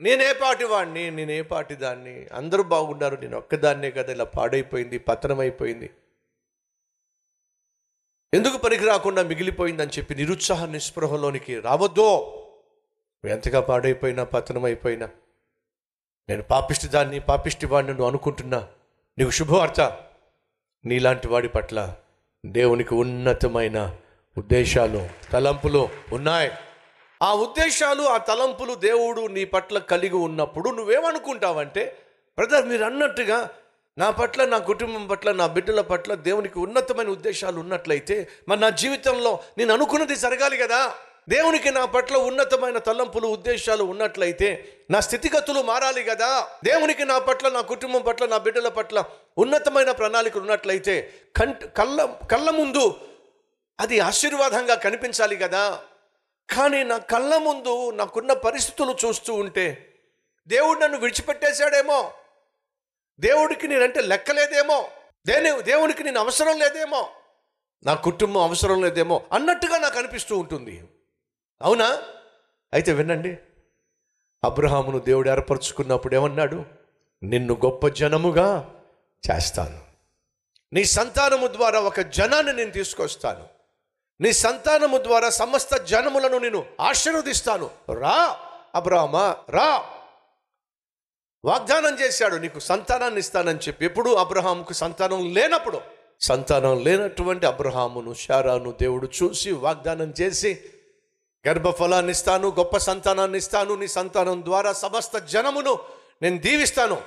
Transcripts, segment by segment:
నేనే పాటి వాడిని నేనే పాటి దాన్ని అందరూ బాగున్నారు నేను ఒక్కదాన్నే కదా ఇలా పాడైపోయింది పతనం అయిపోయింది ఎందుకు పనికి రాకుండా మిగిలిపోయిందని చెప్పి నిరుత్సాహ నిస్పృహలోనికి రావద్దో. ఎంతగా పాడైపోయినా పతనం నేను పాపిష్టి దాన్ని పాపిష్టి వాడిని నువ్వు అనుకుంటున్నా. నీకు శుభవార్త. నీలాంటి వాడి పట్ల దేవునికి ఉన్నతమైన ఉద్దేశాలు తలంపులు ఉన్నాయి. ఆ ఉద్దేశాలు ఆ తలంపులు దేవుడు నీ పట్ల కలిగి ఉన్నప్పుడు నువ్వేమనుకుంటావంటే బ్రదర్ మీరు అన్నట్టుగా నా పట్ల నా కుటుంబం పట్ల నా బిడ్డల పట్ల దేవునికి ఉన్నతమైన ఉద్దేశాలు ఉన్నట్లయితే మరి నా జీవితంలో నేను అనుకున్నది జరగాలి కదా? దేవునికి నా పట్ల ఉన్నతమైన తలంపులు ఉద్దేశాలు ఉన్నట్లయితే నా స్థితిగతులు మారాలి కదా? దేవునికి నా పట్ల నా కుటుంబం పట్ల నా బిడ్డల పట్ల ఉన్నతమైన ప్రణాళికలు ఉన్నట్లయితే కంట కళ్ళ కళ్ళ ముందు అది ఆశీర్వాదంగా కనిపించాలి కదా? కానీ నా కళ్ళ ముందు నాకున్న పరిస్థితులు చూస్తూ ఉంటే దేవుడు నన్ను విడిచిపెట్టేశాడేమో. దేవుడికి నేనంటే లెక్కలేదేమో దేని దేవునికి నేను అవసరం లేదేమో. నా కుటుంబం అవసరం లేదేమో అన్నట్టుగా నాకు అనిపిస్తూ ఉంటుంది. అవునా? అయితే వినండి. అబ్రహామును దేవుడు ఏర్పరచుకున్నప్పుడు ఏమన్నాడు? నిన్ను గొప్ప జనముగా చేస్తాను. నీ సంతానము ద్వారా ఒక జనాన్ని నేను తీసుకొస్తాను. నీ సంతానము ద్వారా సమస్త జనములను నేను ఆశీర్వదిస్తాను. రా అబ్రామ రా. వాగ్దానం చేశాడు నీకు సంతానాన్ని ఇస్తానని చెప్పి. ఎప్పుడు అబ్రహాంకు సంతానం లేనప్పుడు సంతానం లేనటువంటి అబ్రహామును శారాను దేవుడు చూసి వాగ్దానం చేసి గర్భఫలాన్ని ఇస్తాను గొప్ప సంతానాన్ని ఇస్తాను నీ సంతానం ద్వారా సమస్త జనమును నేను దీవిస్తాను.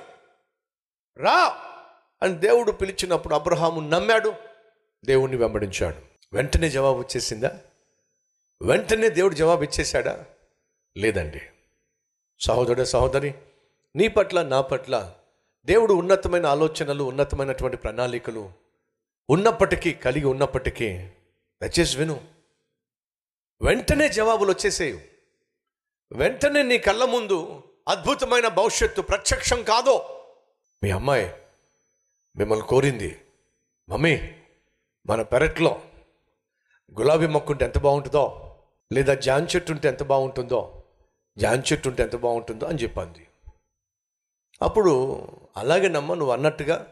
రా అని దేవుడు పిలిచినప్పుడు అబ్రహాము నమ్మాడు దేవుణ్ణి వెంబడించాడు. వెంటనే జవాబు వచ్చేసిందా? వెంటనే దేవుడు జవాబు ఇచ్చేశాడా? లేదండి. సహోదరుడు సహోదరి నీ పట్ల నా పట్ల దేవుడు ఉన్నతమైన ఆలోచనలు ఉన్నతమైనటువంటి ప్రణాళికలు ఉన్నప్పటికీ కలిగి ఉన్నప్పటికీ దయచేసి విను. వెంటనే జవాబులు వచ్చేసేయు. వెంటనే నీ కళ్ళ ముందు అద్భుతమైన భవిష్యత్తు ప్రత్యక్షం కాదో. మీ అమ్మాయి మిమ్మల్ని కోరింది మమ్మీ మన పెరట్లో గులాబీ మొక్క ఉంటే ఎంత బాగుంటుందో లేదా జాన్ చెట్టు ఉంటే ఎంత బాగుంటుందో జాన్ చెట్టు ఉంటే ఎంత బాగుంటుందో అని చెప్పింది. అప్పుడు అలాగే నమ్మ నువ్వు అన్నట్టుగా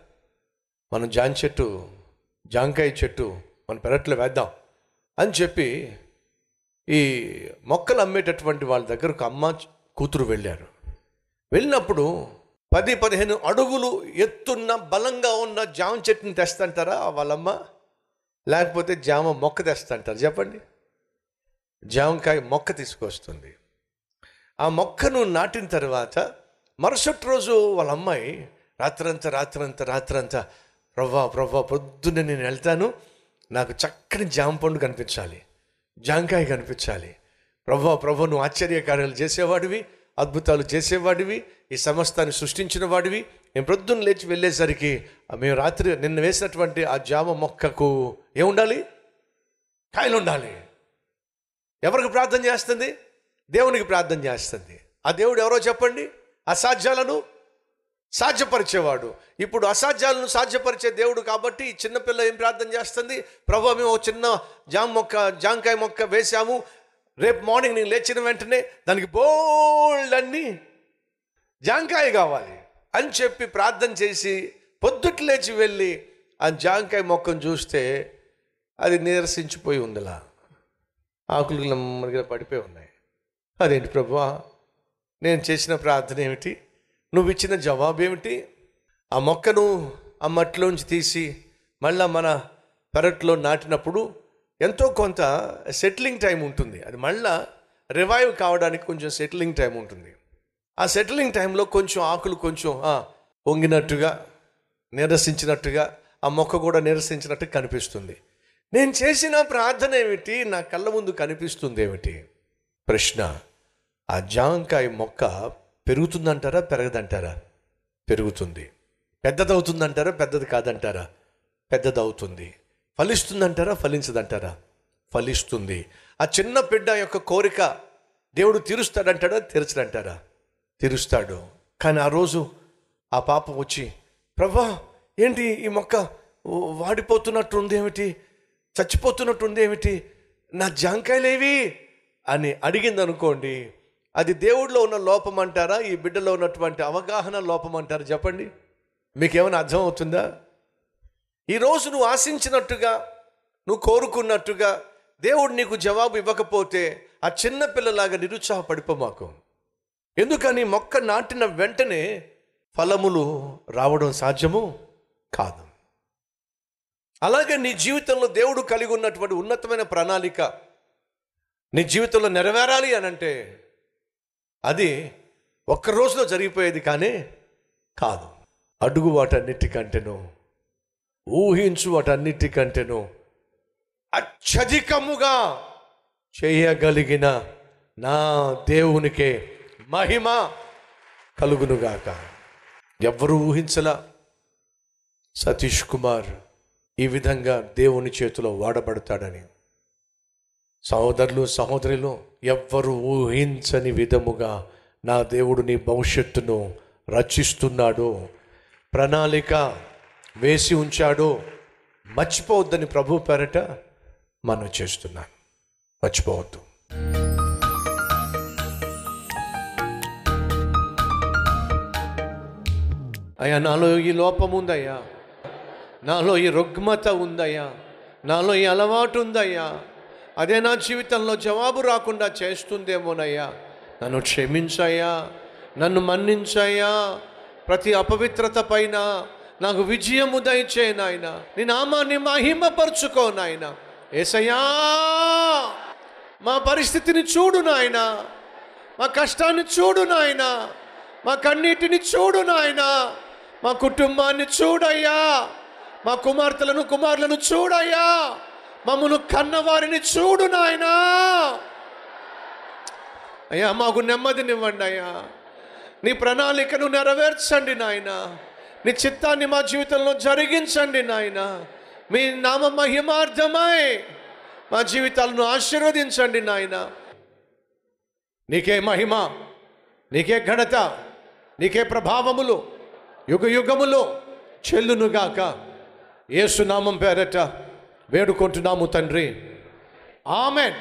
మనం జాన్ చెట్టు జాంకాయ చెట్టు మన పెరట్లో వేద్దాం అని చెప్పి ఈ మొక్కలు అమ్మేటటువంటి వాళ్ళ దగ్గరకు అమ్మ కూతురు వెళ్ళారు. వెళ్ళినప్పుడు పది పదిహేను అడుగులు ఎత్తున్న బలంగా ఉన్న జామ చెట్టుని తెస్తంటారా వాళ్ళమ్మ? లేకపోతే జామ మొక్క తెస్తంటారు. చెప్పండి. జామకాయ మొక్క తీసుకొస్తుంది. ఆ మొక్కను నాటిన తర్వాత మరుసటి రోజు వాళ్ళ అమ్మాయి రాత్రంతా రాత్రంతా రాత్రంతా ప్రవ్వా ప్రవ్వా పొద్దున్నే నేను వెళ్తాను. నాకు చక్కని జామ పండు కనిపించాలి. జాంకాయ కనిపించాలి. ప్రభా ప్రభు నువ్వు ఆశ్చర్యకార్యాలు చేసేవాడివి. అద్భుతాలు చేసేవాడివి ఈ సమస్తాన్ని సృష్టించిన వాడివి. మేము ప్రొద్దున లేచి వెళ్ళేసరికి మేము రాత్రి నిన్న వేసినటువంటి ఆ జామ మొక్కకు ఏముండాలి? కాయలు ఉండాలి ఎవరికి ప్రార్థన చేస్తుంది? దేవునికి ప్రార్థన చేస్తుంది. ఆ దేవుడు ఎవరో చెప్పండి? అసాధ్యాలను సాధ్యపరిచేవాడు. ఇప్పుడు అసాధ్యాలను సాధ్యపరిచే దేవుడు కాబట్టి చిన్నపిల్ల ఏం ప్రార్థన చేస్తుంది? ప్రభు మేము ఒక చిన్న జామ మొక్క జాంకాయ మొక్క వేసాము రేపు మార్నింగ్ నేను లేచిన వెంటనే దానికి బోల్డ్ అన్ని జాంకాయ కావాలి అని చెప్పి ప్రార్థన చేసి పొద్దుట్లు లేచి వెళ్ళి ఆ జాంకాయ మొక్కను చూస్తే అది నీరసించిపోయి ఉందిలా. ఆకులు నెమ్మదిగా పడిపోయి ఉన్నాయి. అదేంటి ప్రభువా నేను చేసిన ప్రార్థన ఏమిటి? నువ్వు ఇచ్చిన జవాబు ఏమిటి? ఆ మొక్కను ఆ మట్టిలోంచి తీసి మళ్ళా మన పెరట్లో నాటినప్పుడు ఎంతో కొంత సెటిలింగ్ టైం ఉంటుంది. అది మళ్ళా రివైవ్ కావడానికి కొంచెం సెటిలింగ్ టైం ఉంటుంది. ఆ సెటిలింగ్ టైంలో కొంచెం ఆకులు కొంచెం వంగినట్టుగా నిరసించినట్టుగా ఆ మొక్క కూడా నిరసించినట్టు కనిపిస్తుంది. నేను చేసిన ప్రార్థన ఏమిటి? నా కళ్ళ ముందు కనిపిస్తుంది ఏమిటి? ప్రశ్న ఆ జాంకాయ మొక్క పెరుగుతుందంటారా పెరగదంటారా? పెరుగుతుంది. పెద్దదవుతుందంటారా పెద్దది కాదంటారా? పెద్దదవుతుంది. ఫలిస్తుందంటారా? ఫలించదంటారా? ఫలిస్తుంది. ఆ చిన్న బిడ్డ యొక్క కోరిక దేవుడు తీరుస్తాడంటాడా? తీర్చడంటారా తీరుస్తాడు. కానీ ఆ రోజు ఆ పాప వచ్చి ప్రభా ఏంటి ఈ మొక్క వాడిపోతున్నట్టుంది ఏమిటి చచ్చిపోతున్నట్టుంది ఏమిటి నా జాంకాయలేవి అని అడిగింది అనుకోండి అది దేవుడిలో ఉన్న లోపం అంటారా? ఈ బిడ్డలో ఉన్నటువంటి అవగాహన లోపం అంటారా? చెప్పండి. మీకేమైనా అర్థం అవుతుందా ఈరోజు నువ్వు ఆశించినట్టుగా నువ్వు కోరుకున్నట్టుగా దేవుడు నీకు జవాబు ఇవ్వకపోతే ఆ చిన్న పిల్లలాగా నిరుత్సాహపడిపో మాకు. ఎందుకని మొక్క నాటిన వెంటనే ఫలములు రావడం సాధ్యము కాదు. అలాగే నీ జీవితంలో దేవుడు కలిగి ఉన్నటువంటి ఉన్నతమైన ప్రణాళిక నీ జీవితంలో నెరవేరాలి అని అంటే అది ఒక్క రోజులో జరిగిపోయేది కానీ కాదు. అడుగు వాటన్నిటికంటేనూ ఊహించు వాటన్నిటికంటేను అత్యధికముగా చేయగలిగిన నా దేవునికే మహిమ కలుగునుగాక. ఎవరు ఊహించలా. సతీష్ కుమార్ ఈ విధంగా దేవుని చేతిలో వాడబడతాడని. సహోదరులు సహోదరులు ఎవ్వరు ఊహించని విధముగా నా దేవుడు నీ భవిష్యత్తును రచిస్తున్నాడు. ప్రణాళిక వేసి ఉంచాడో మర్చిపోవద్దని ప్రభు పేరట మనం చేస్తున్నాను మర్చిపోవద్దు. అయ్యా నాలో ఈ లోపం ఉందయ్యా. నాలో ఈ రుగ్మత ఉందయ్యా. నాలో ఈ అలవాటు ఉందయ్యా. అదే నా జీవితంలో జవాబు రాకుండా చేస్తుందేమోనయ్యా. నన్ను క్షమించయ్యా. నన్ను మన్నించయ్యా. ప్రతి అపవిత్రత పైన నాకు విజయము దయచే నాయన. నీ నామాన్ని మహిమపరుచుకో నాయన. ఏసయ్యా మా పరిస్థితిని చూడు నాయన. మా కష్టాన్ని చూడు నాయన. మా కన్నీటిని చూడు నాయన. మా కుటుంబాన్ని చూడయ్యా. మా కుమార్తెలను కుమారులను చూడయ్యా. మమ్మను కన్నవారిని చూడు నాయనా. అయ్యా మాకు నెమ్మదినివ్వండి అయ్యా. నీ ప్రణాళికను నెరవేర్చండి నాయన. నీ చిత్తాన్ని మా జీవితంలో జరిగించండి నాయన. మీ నామ మహిమార్థమై మా జీవితాలను ఆశీర్వదించండి నాయన. నీకే మహిమ నీకే ఘనత నీకే ప్రభావములు యుగ యుగములు చెల్లునుగాక ఏసునామం పేరట వేడుకుంటున్నాము తండ్రి. ఆమెన్.